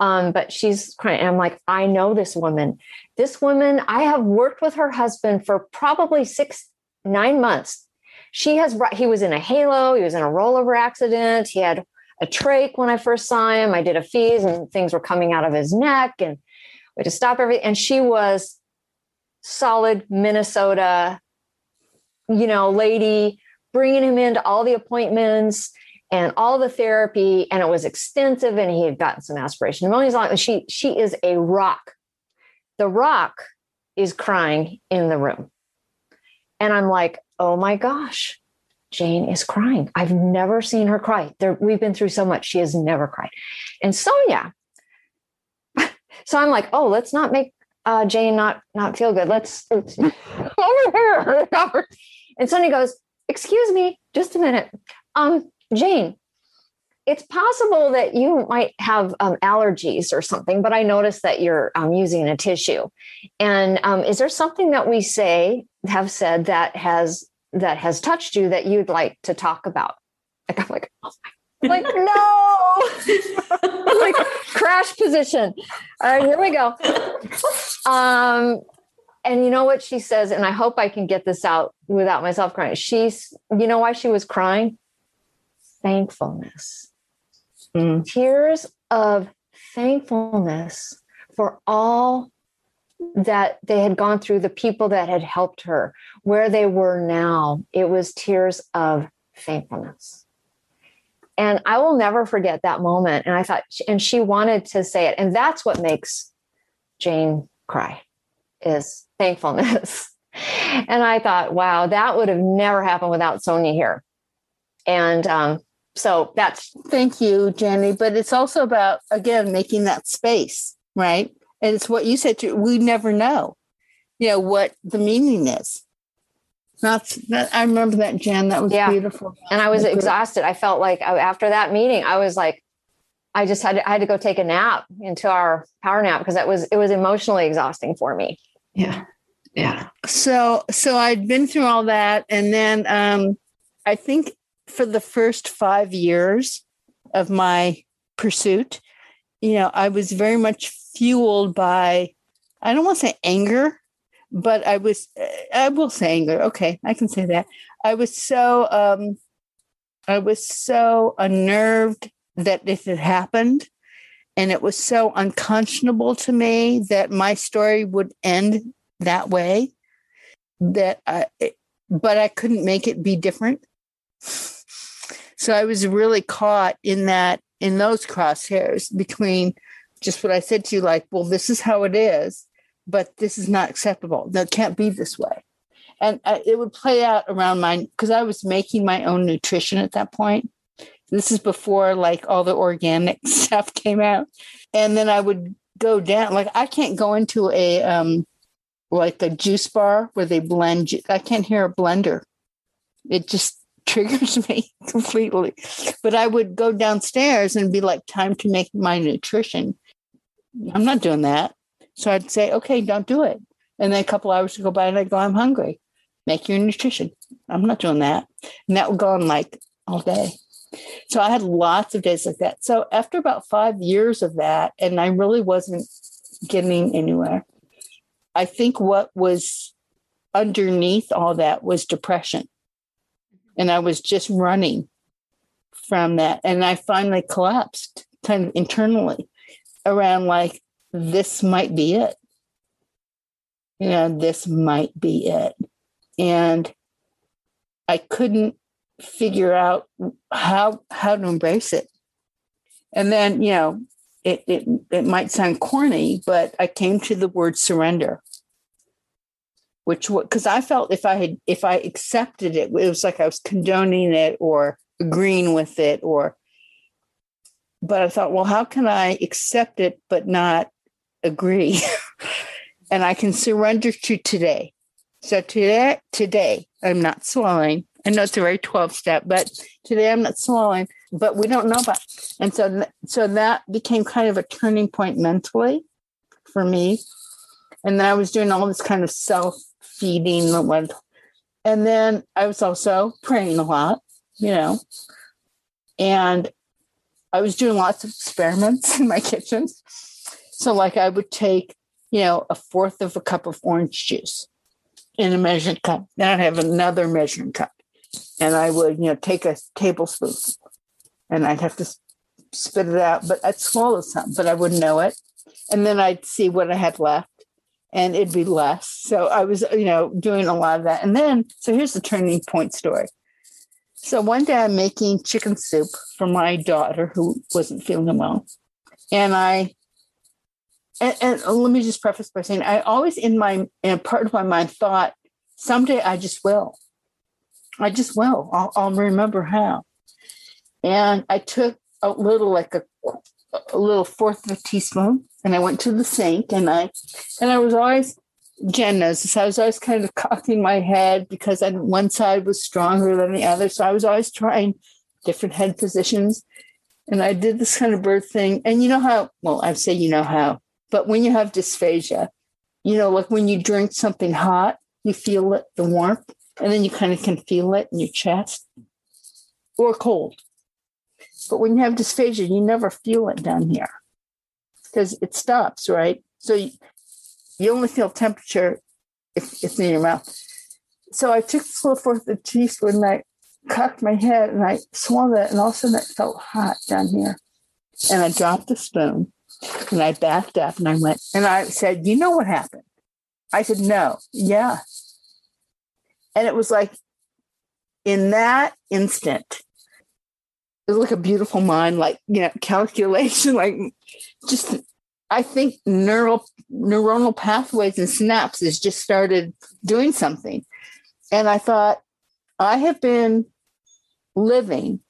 um but she's crying. And i'm like i know this woman. This woman i have worked with her husband for probably six nine months. She has he was in a halo he was in a rollover accident. He had a trach when i first saw him. I did a FEES and things were coming out of his neck and we had to stop everything and she was solid minnesota you know, lady, bringing him into all the appointments and all the therapy, and it was extensive. And he had gotten some aspiration pneumonia. She she is a rock. The rock is crying in the room, and I'm like, oh my gosh, Jane is crying. I've never seen her cry. There, we've been through so much. She has never cried. And Sonia, so I'm like, oh, let's not make uh, Jane not not feel good. Let's, let's over here. And Sonia goes, Excuse me, just a minute. Um, Jane, it's possible that you might have um, allergies or something, but I noticed that you're um, using a tissue. And um, is there something that we say, have said that has that has touched you that you'd like to talk about? Like I'm like, oh like no, like crash position. All right, here we go. Um, and you know what she says, and I hope I can get this out without myself crying. She's, you know why she was crying? Thankfulness. Mm. Tears of thankfulness for all that they had gone through, the people that had helped her, where they were now. It was tears of thankfulness. And I will never forget that moment. And I thought, and she wanted to say it. And that's what makes Jane cry is thankfulness. and I thought, wow, that would have never happened without Sonia here. And um, so that's. Thank you, Jenny. But it's also about, again, making that space, right? And it's what you said, to, we never know, you know, what the meaning is. That's that. I remember that, Jen. That was yeah. beautiful. And I was exhausted. I felt like after that meeting, I was like, I just had to, I had to go take a nap into our power nap because that was it was emotionally exhausting for me. Yeah yeah so so i'd been through all that and then um i think for the first five years of my pursuit you know i was very much fueled by i don't want to say anger but i was i will say anger okay i can say that i was so um i was so unnerved that this had happened and it was so unconscionable to me that my story would end that way that I, but I couldn't make it be different. So I was really caught in that, in those crosshairs between just what I said to you, like, well, this is how it is, but this is not acceptable. That can't be this way. And it would play out around my, because I was making my own nutrition at that point. This is before like all the organic stuff came out. And then I would go down, like, I can't go into a, um, like a juice bar where they blend. I can't hear a blender. It just triggers me completely. But I would go downstairs and be like, time to make my nutrition. I'm not doing that. So I'd say, okay, don't do it. And then a couple hours would go by and I'd go, I'm hungry. Make your nutrition. I'm not doing that. And that would go on like all day. So I had lots of days like that. So after about five years of that, and I really wasn't getting anywhere, I think what was underneath all that was depression. And I was just running from that. And I finally collapsed kind of internally around like, this might be it. You know, this might be it. And I couldn't figure out how how to embrace it. And then, you know, it it it might sound corny, but I came to the word surrender. Which because I felt if I had if I accepted it, it was like I was condoning it or agreeing with it or but I thought, well, how can I accept it but not agree? and I can surrender to today. So today, today I'm not swallowing. I know it's a very 12 step, but today I'm not swallowing, but we don't know about. And so, so that became kind of a turning point mentally for me. And then I was doing all this kind of self feeding. The one. And then I was also praying a lot, you know, and I was doing lots of experiments in my kitchen. So, like, I would take, you know, a fourth of a cup of orange juice in a measuring cup. Then I'd have another measuring cup. And I would, you know, take a tablespoon and I'd have to spit it out, but I'd swallow some, but I wouldn't know it. And then I'd see what I had left and it'd be less. So I was, you know, doing a lot of that. And then, so here's the turning point story. So one day I'm making chicken soup for my daughter who wasn't feeling well. And I, and, and let me just preface by saying, I always in my, in part of my mind thought, someday I just will. I just will. I'll, I'll remember how. And I took a little, like a, a little fourth of a teaspoon, and I went to the sink, and I, and I was always Jen knows this. I was always kind of cocking my head because I, one side was stronger than the other. So I was always trying different head positions. And I did this kind of bird thing. And you know how, well, I say you know how, but when you have dysphagia, you know, like when you drink something hot, you feel it, the warmth, and then you kind of can feel it in your chest or cold. But when you have dysphagia, you never feel it down here because it stops, right? So you only feel temperature if it's in your mouth. So I took the fourth of a teaspoon and I cocked my head and I swallowed it, and all of a sudden it felt hot down here. And I dropped the spoon and I backed up and I went and I said, You know what happened? I said, No, yeah. And it was like in that instant, was like a beautiful mind, like, you know, calculation, like just I think neural neuronal pathways and synapses just started doing something. And I thought, I have been living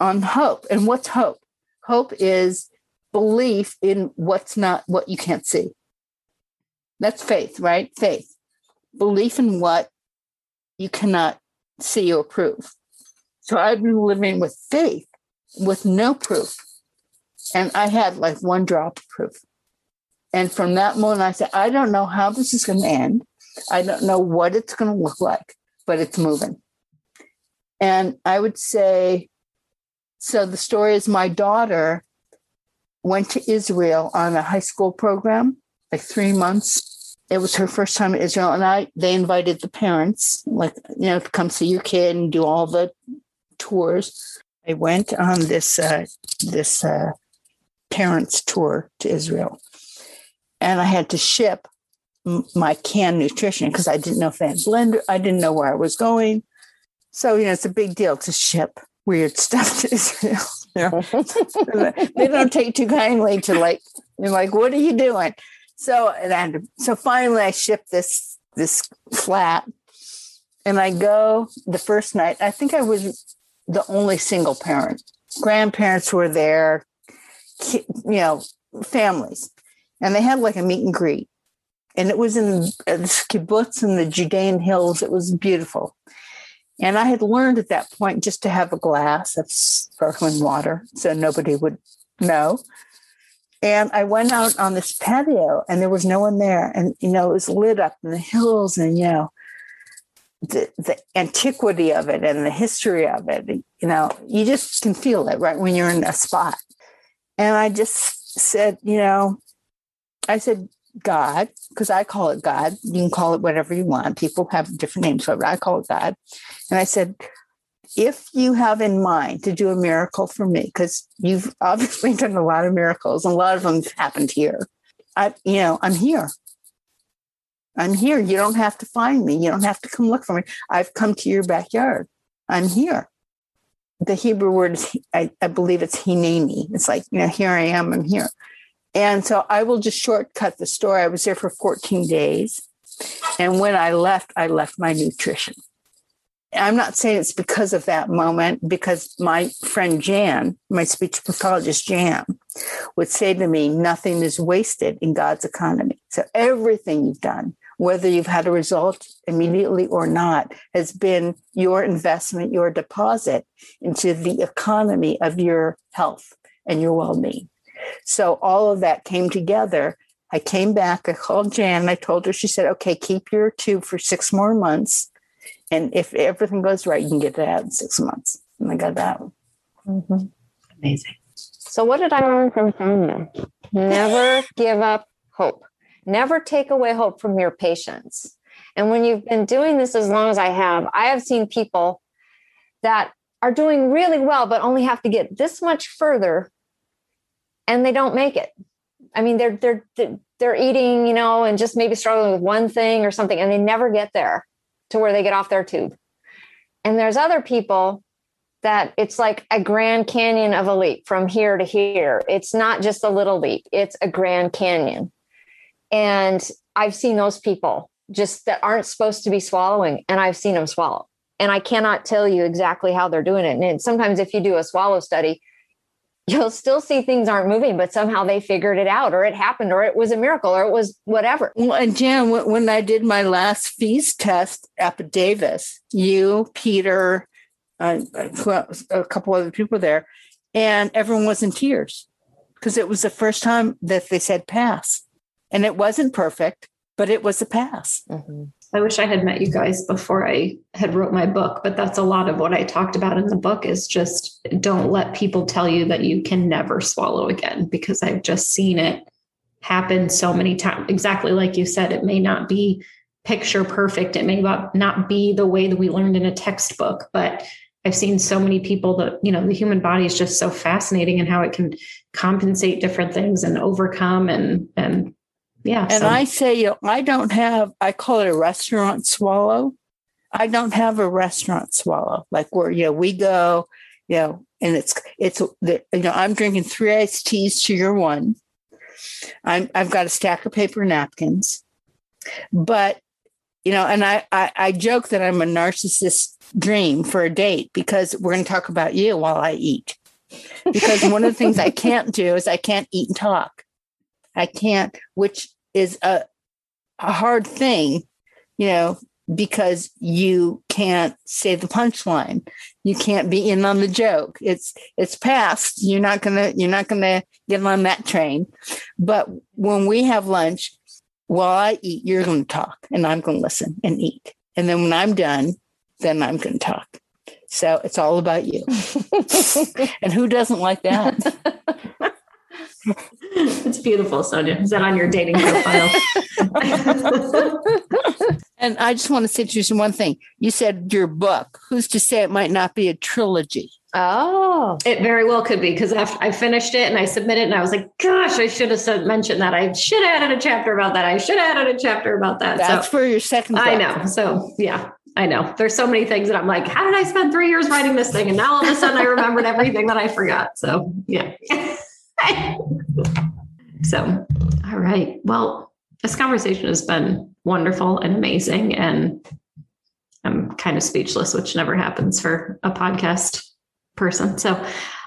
on hope. And what's hope? Hope is belief in what's not what you can't see. That's faith, right? Faith. Belief in what you cannot see or prove. So I've been living with faith with no proof. And I had like one drop of proof. And from that moment, I said, I don't know how this is going to end. I don't know what it's going to look like, but it's moving. And I would say, so the story is my daughter went to Israel on a high school program, like three months. It was her first time in Israel, and I they invited the parents, like you know, to come see your kid and do all the tours. I went on this uh, this uh, parents tour to Israel, and I had to ship my canned nutrition because I didn't know if had blender. I didn't know where I was going. So, you know, it's a big deal to ship weird stuff to Israel. They don't take too kindly to like, you're like, what are you doing? So, and so finally I shipped this, this flat and I go the first night. I think I was the only single parent. Grandparents were there, you know, families and they had like a meet and greet. And it was in uh, this kibbutz in the Judean hills. It was beautiful. And I had learned at that point just to have a glass of sparkling water so nobody would know. And I went out on this patio and there was no one there. And, you know, it was lit up in the hills and, you know, the, the antiquity of it and the history of it, you know, you just can feel it right when you're in a spot. And I just said, you know, I said, God, because I call it God. You can call it whatever you want. People have different names for it. I call it God. And I said, if you have in mind to do a miracle for me, because you've obviously done a lot of miracles, and a lot of them happened here. I, you know, I'm here. I'm here. You don't have to find me. You don't have to come look for me. I've come to your backyard. I'm here. the Hebrew word is, I, I believe it's hineni. It's like, you know, here I am, I'm here. And so I will just shortcut the story. I was there for 14 days. And when I left, I left my nutrition. I'm not saying it's because of that moment, because my friend Jan, my speech pathologist Jan, would say to me, nothing is wasted in God's economy. So everything you've done, whether you've had a result immediately or not, has been your investment, your deposit into the economy of your health and your well being. So all of that came together. I came back, I called Jan, I told her, she said, okay, keep your tube for six more months. And if everything goes right, you can get that out in six months. And I got that one. Mm-hmm. Amazing. So, what did I learn from Sonia? Never give up hope. Never take away hope from your patients. And when you've been doing this as long as I have, I have seen people that are doing really well, but only have to get this much further and they don't make it. I mean, they're they're they're eating, you know, and just maybe struggling with one thing or something, and they never get there to where they get off their tube. And there's other people that it's like a grand canyon of a leap from here to here. It's not just a little leap, it's a grand canyon. And I've seen those people just that aren't supposed to be swallowing, and I've seen them swallow. And I cannot tell you exactly how they're doing it. And sometimes, if you do a swallow study, you'll still see things aren't moving, but somehow they figured it out, or it happened, or it was a miracle, or it was whatever. Well, and Jan, when I did my last FEES test at Davis, you, Peter, uh, a couple other people there, and everyone was in tears because it was the first time that they said pass. And it wasn't perfect, but it was a pass. Mm-hmm. I wish I had met you guys before I had wrote my book, but that's a lot of what I talked about in the book is just don't let people tell you that you can never swallow again because I've just seen it happen so many times. Exactly like you said, it may not be picture perfect. It may not be the way that we learned in a textbook, but I've seen so many people that, you know, the human body is just so fascinating and how it can compensate different things and overcome and and yeah. And so. I say, you know, I don't have, I call it a restaurant swallow. I don't have a restaurant swallow like where, you know, we go, you know, and it's, it's, the, you know, I'm drinking three iced teas to your one. I'm, I've got a stack of paper napkins, but, you know, and I, I, I joke that I'm a narcissist dream for a date because we're going to talk about you while I eat. Because one of the things I can't do is I can't eat and talk. I can't, which is a, a hard thing, you know, because you can't say the punchline. You can't be in on the joke. It's it's past. You're not gonna you're not gonna get on that train. But when we have lunch, while I eat, you're gonna talk and I'm gonna listen and eat. And then when I'm done, then I'm gonna talk. So it's all about you. and who doesn't like that? it's beautiful, Sonia. Is that on your dating profile? and I just want to say to you one thing. You said your book. Who's to say it might not be a trilogy? Oh, it very well could be because I finished it and I submitted and I was like, gosh, I should have said, mentioned that. I should have added a chapter about that. I should have added a chapter about that. That's so, for your second. Book. I know. So yeah, I know. There's so many things that I'm like, how did I spend three years writing this thing? And now all of a sudden I remembered everything that I forgot. So yeah. so, all right. Well, this conversation has been wonderful and amazing. And I'm kind of speechless, which never happens for a podcast person. So,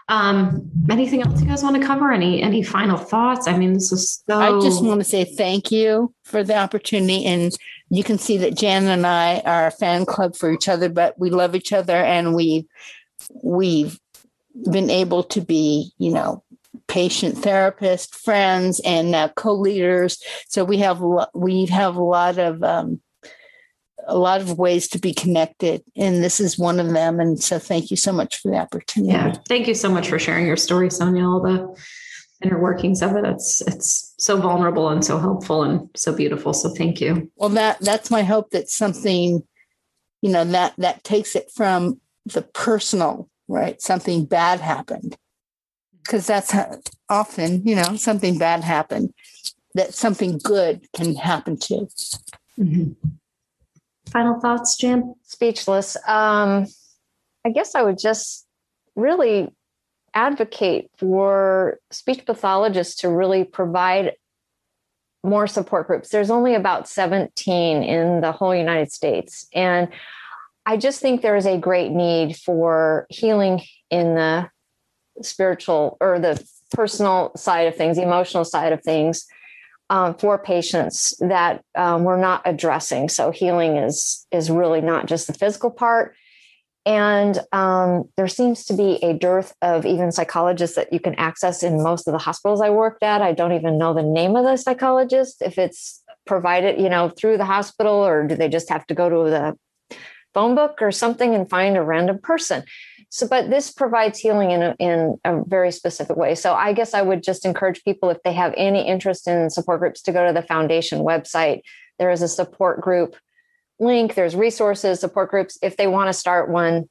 um, anything else you guys want to cover? Any any final thoughts? I mean, this is so. I just want to say thank you for the opportunity, and you can see that Jan and I are a fan club for each other, but we love each other, and we we've been able to be, you know, patient therapist friends and uh, co-leaders. So we have we have a lot of um, a lot of ways to be connected and this is one of them and so thank you so much for the opportunity. Yeah thank you so much for sharing your story sonia all the inner workings of it. It's it's so vulnerable and so helpful and so beautiful so thank you. Well that that's my hope that something you know that that takes it from the personal right? Something bad happened because that's how, often, you know, something bad happened that something good can happen to. Mm-hmm. Final thoughts, Jan? Speechless. Um, I guess I would just really advocate for speech pathologists to really provide more support groups. There's only about 17 in the whole United States. And I just think there is a great need for healing in the spiritual or the personal side of things, emotional side of things um, for patients that um, we're not addressing. So healing is is really not just the physical part. And um, there seems to be a dearth of even psychologists that you can access in most of the hospitals I worked at. I don't even know the name of the psychologist, if it's provided, you know, through the hospital, or do they just have to go to the phone book or something and find a random person? So, but this provides healing in a, in a very specific way. So, I guess I would just encourage people if they have any interest in support groups to go to the foundation website. There is a support group link. There's resources, support groups if they want to start one.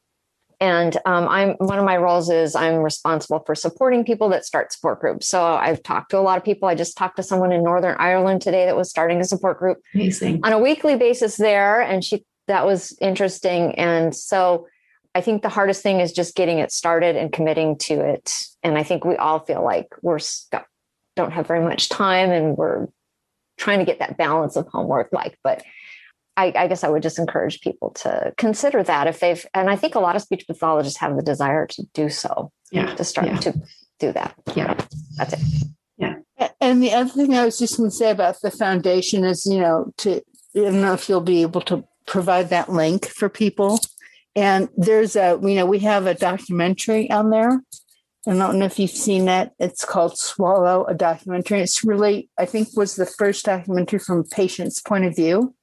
And um, I'm one of my roles is I'm responsible for supporting people that start support groups. So I've talked to a lot of people. I just talked to someone in Northern Ireland today that was starting a support group Amazing. on a weekly basis there, and she that was interesting. And so I think the hardest thing is just getting it started and committing to it. And I think we all feel like we're stuck, don't have very much time, and we're trying to get that balance of homework like, but I, I, guess I would just encourage people to consider that if they've, and I think a lot of speech pathologists have the desire to do so. Yeah. To start yeah. to do that. Yeah. That's it. Yeah. And the other thing I was just going to say about the foundation is, you know, to, I don't know if you'll be able to provide that link for people. And there's a, you know, we have a documentary on there. And I don't know if you've seen that. It's called Swallow, a documentary. It's really, I think, was the first documentary from a patient's point of view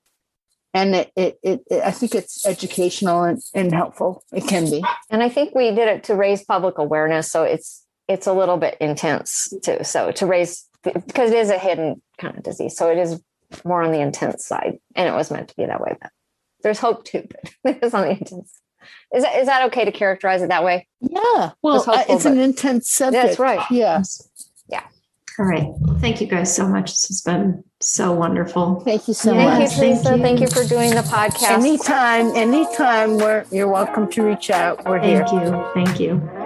and it, it, it, it, I think it's educational and, and helpful. It can be. And I think we did it to raise public awareness. So it's it's a little bit intense too. So to raise because it is a hidden kind of disease. So it is more on the intense side. And it was meant to be that way. But there's hope too, but it is on the intense. Is that is that okay to characterize it that way? Yeah. Well, hopeful, uh, it's but- an intense subject. That's right. Yes. Yeah. All right. Thank you guys so much. This has been so wonderful. Thank you so Thank much. you, Thank Theresa. you. Thank you for doing the podcast. Anytime, anytime, we're, you're welcome to reach out. We're here. Thank you. Thank you.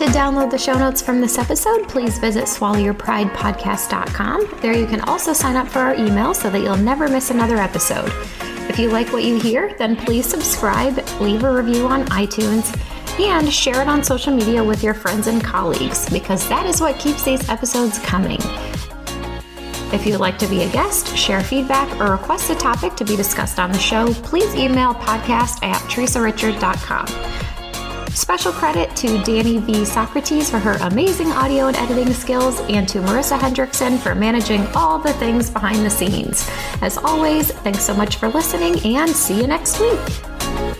To download the show notes from this episode, please visit swallowyourpridepodcast.com. There you can also sign up for our email so that you'll never miss another episode. If you like what you hear, then please subscribe, leave a review on iTunes, and share it on social media with your friends and colleagues because that is what keeps these episodes coming. If you'd like to be a guest, share feedback, or request a topic to be discussed on the show, please email podcast at theresarichard.com. Special credit to Danny V. Socrates for her amazing audio and editing skills, and to Marissa Hendrickson for managing all the things behind the scenes. As always, thanks so much for listening, and see you next week.